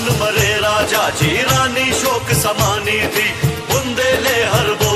जान मरे राजा जी रानी शोक समानी थी बुंदे ले हर वो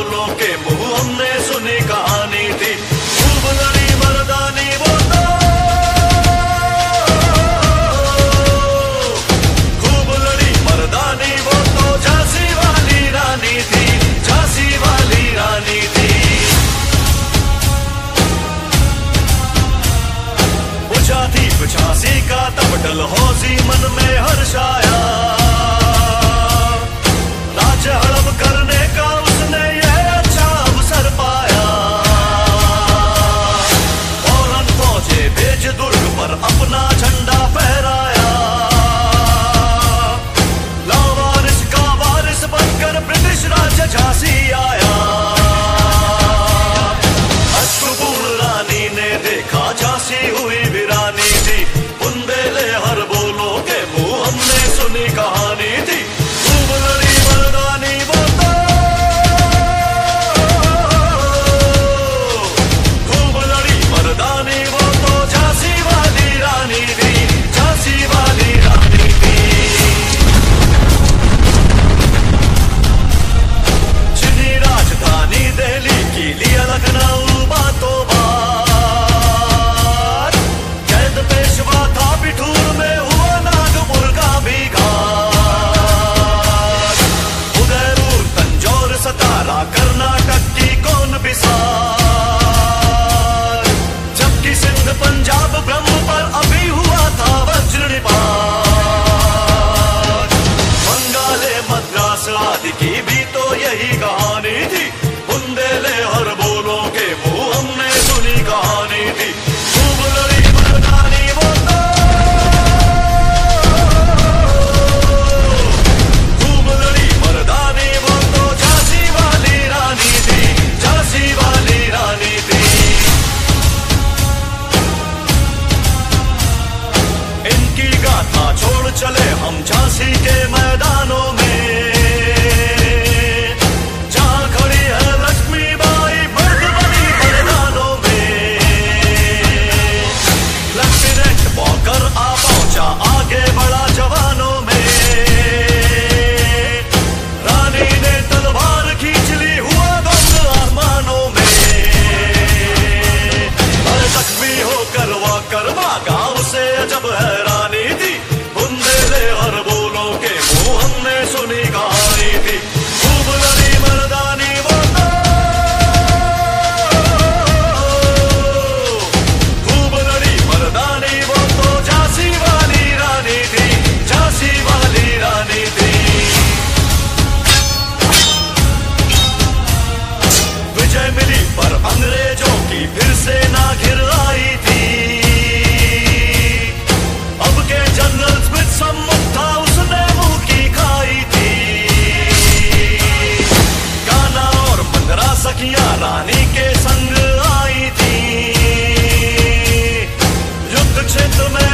Para फिर से ना घिर आई थी। अब के जंगल में सम्मुख था, उसने मुँह की खाई थी। गाना और पंद्रह सखिया रानी के संग आई थी। युद्ध क्षेत्र में